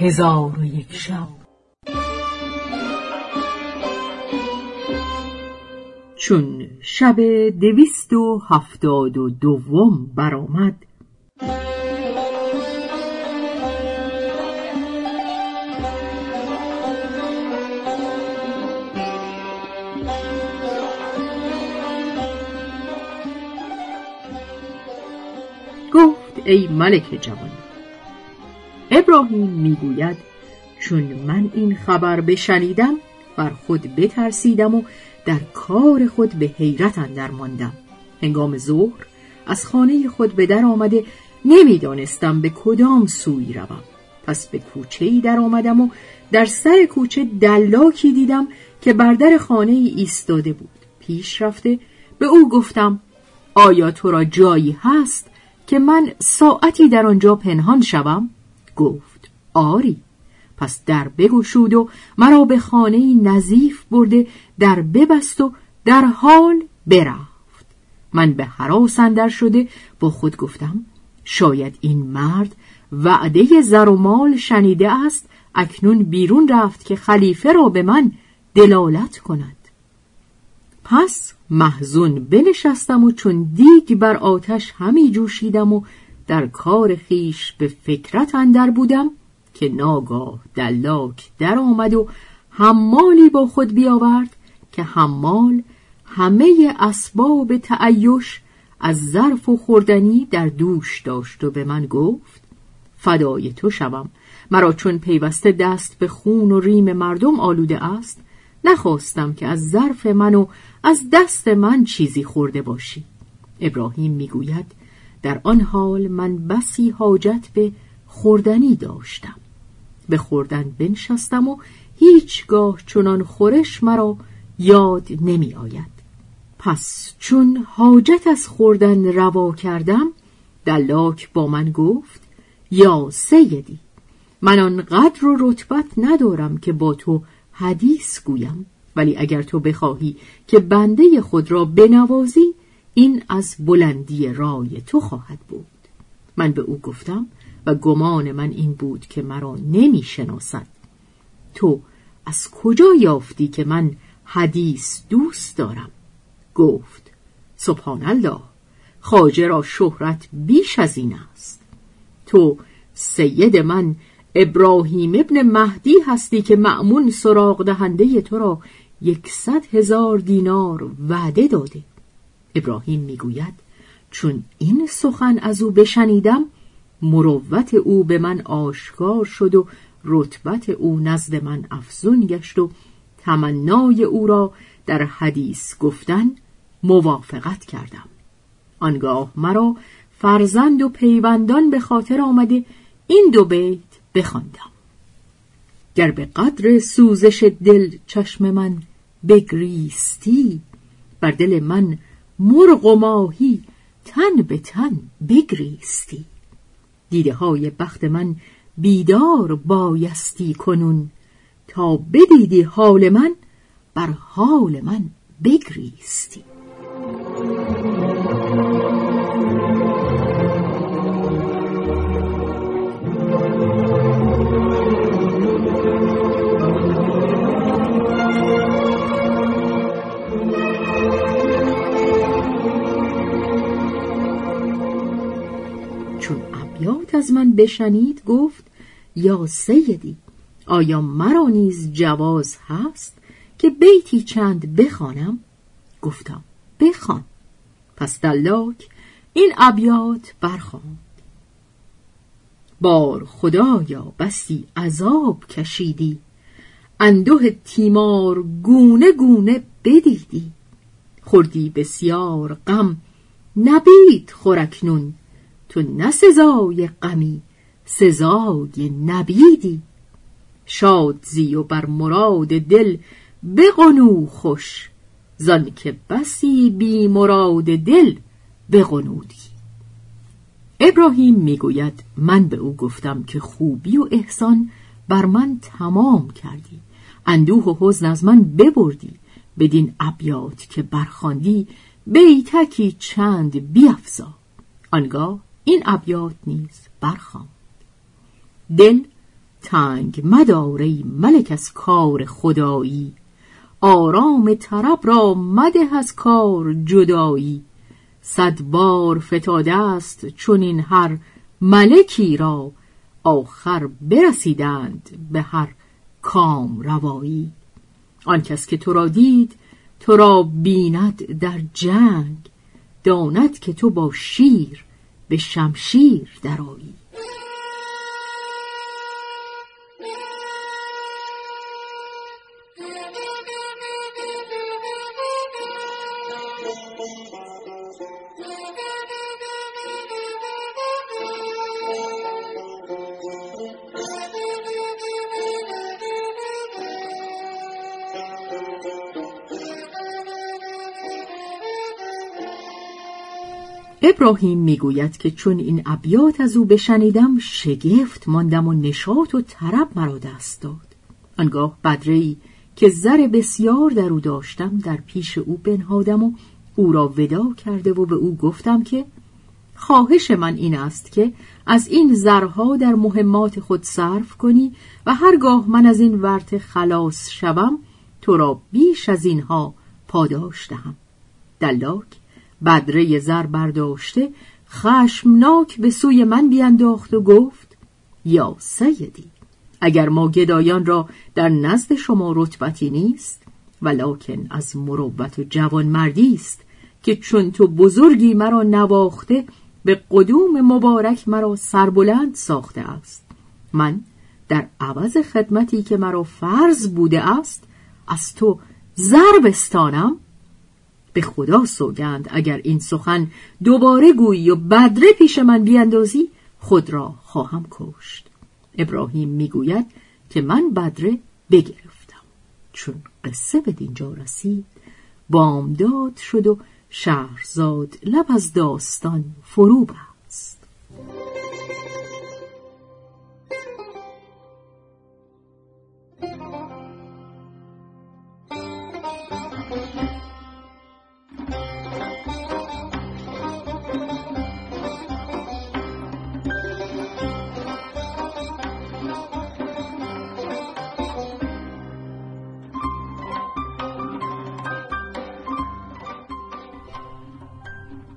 هزار و یک شب. چون شب دویست و هفتاد و دوم برآمد گفت ای ملک جوان ابراهیم می‌گوید چون من این خبر بشنیدم بر خود بترسیدم و در کار خود به حیرت اندر ماندم هنگام ظهر از خانه خود به در آمده نمی‌دانستم به کدام سوی روم. پس به کوچه ای در آمدم و در سر کوچه دلاکی دیدم که بر در خانه ای ایستاده بود. پیش رفته به او گفتم آیا تو را جایی هست که من ساعتی در آنجا پنهان شوم؟ گفت آری پس در بگشود و مرا به خانه نظیف برده در ببست و در حال برفت. من به حراس اندر شده با خود گفتم شاید این مرد وعده زر و مال شنیده است اکنون بیرون رفت که خلیفه را به من دلالت کند. پس محزون بنشستم و چون دیگ بر آتش همی جوشیدم و در کار خیش به فکرت اندر بودم که ناگاه دلاک در آمد و حمالی با خود بیاورد که حمال همه اسباب تعیش از ظرف و خوردنی در دوش داشت و به من گفت فدای تو شوم. مرا چون پیوسته دست به خون و ریم مردم آلوده است نخواستم که از ظرف من و از دست من چیزی خورده باشی. ابراهیم می‌گوید در آن حال من بسی حاجت به خوردنی داشتم. به خوردن بنشستم و هیچگاه چنان خورش مرا یاد نمی آید. پس چون حاجت از خوردن روا کردم دلاک با من گفت یا سیدی من آنقدر و رتبت ندارم که با تو حدیث گویم. ولی اگر تو بخواهی که بنده خود را بنوازی این از بلندی رای تو خواهد بود. من به او گفتم و گمان من این بود که مرا نمی شناسد تو از کجا یافتی که من حدیث دوست دارم؟ گفت سبحان الله خاجه را شهرت بیش از این است. تو سید من ابراهیم ابن مهدی هستی که معمون سراغ دهنده تو را یکصد هزار دینار وعده داده. ابراهیم می‌گوید چون این سخن از او بشنیدم مروت او به من آشکار شد و رتبت او نزد من افزون گشت و تمنای او را در حدیث گفتن موافقت کردم. آنگاه مرا فرزند و پیوندان به خاطر آمده این دو بیت بخواندم. گر به قدر سوزش دل چشم من بگریستی بر دل من مرغ و ماهی تن به تن بگریستی. دیده های بخت من بیدار بایستی کنون تا بدیدی حال من بر حال من بگریستی. از من بشنید گفت یا سیدی آیا مرا نیز جواز هست که بیتی چند بخوانم؟ گفتم بخوان. پس دلاک این ابیات برخواند. بار خدایا بسی عذاب کشیدی اندوه تیمار گونه گونه بدیدی. خوردی بسیار غم نبید خورکنون. تو نه سزای غمی سزای نبیدی. شاد زی و بر مراد دل بقنو خوش زن که بسی بی مراد دل بقنودی ابراهیم می‌گوید من به او گفتم که خوبی و احسان بر من تمام کردی. اندوه و حزن از من ببردی. بدین ابیات که برخواندی بیتکی چند بیافزا. آنگاه این ابیات نیز برخواند دل تنگ مداره ملک از کار خدایی آرام طرب را مده از کار جدایی. صد بار فتاده است چون این هر ملکی را آخر برسیدند به هر کام روایی. آن کس که تو را دید تو را بیند در جنگ داند که تو با شیر به شمشیر درایی ابراهیم می‌گوید که چون این ابیات از او بشنیدم شگفت ماندم و نشاط و طرب مرا دست داد. آنگاه بدری که زر بسیار در او داشتم در پیش او بنهادم و او را ودا کرده و به او گفتم که خواهش من این است که از این زرها در مهمات خود صرف کنی و هرگاه من از این ورت خلاص شوم تو را بیش از اینها پاداش دهم. دلاک بدره زر برداشته خشمناک به سوی من بینداخت و گفت یا سیدی اگر ما گدایان را در نزد شما رتبتی نیست ولکن از مروت و جوان مردی است که چون تو بزرگی مرا نواخته به قدوم مبارک مرا سربلند ساخته است. من در عوض خدمتی که مرا فرض بوده است از تو زر بستانم. به خدا سوگند اگر این سخن دوباره گویی و بدره پیش من بیاندازی خود را خواهم کشت. ابراهیم می‌گوید که من بدره بگرفتم. چون قصه به دینجا رسید بامداد شد و شهرزاد لب از داستان فرو بست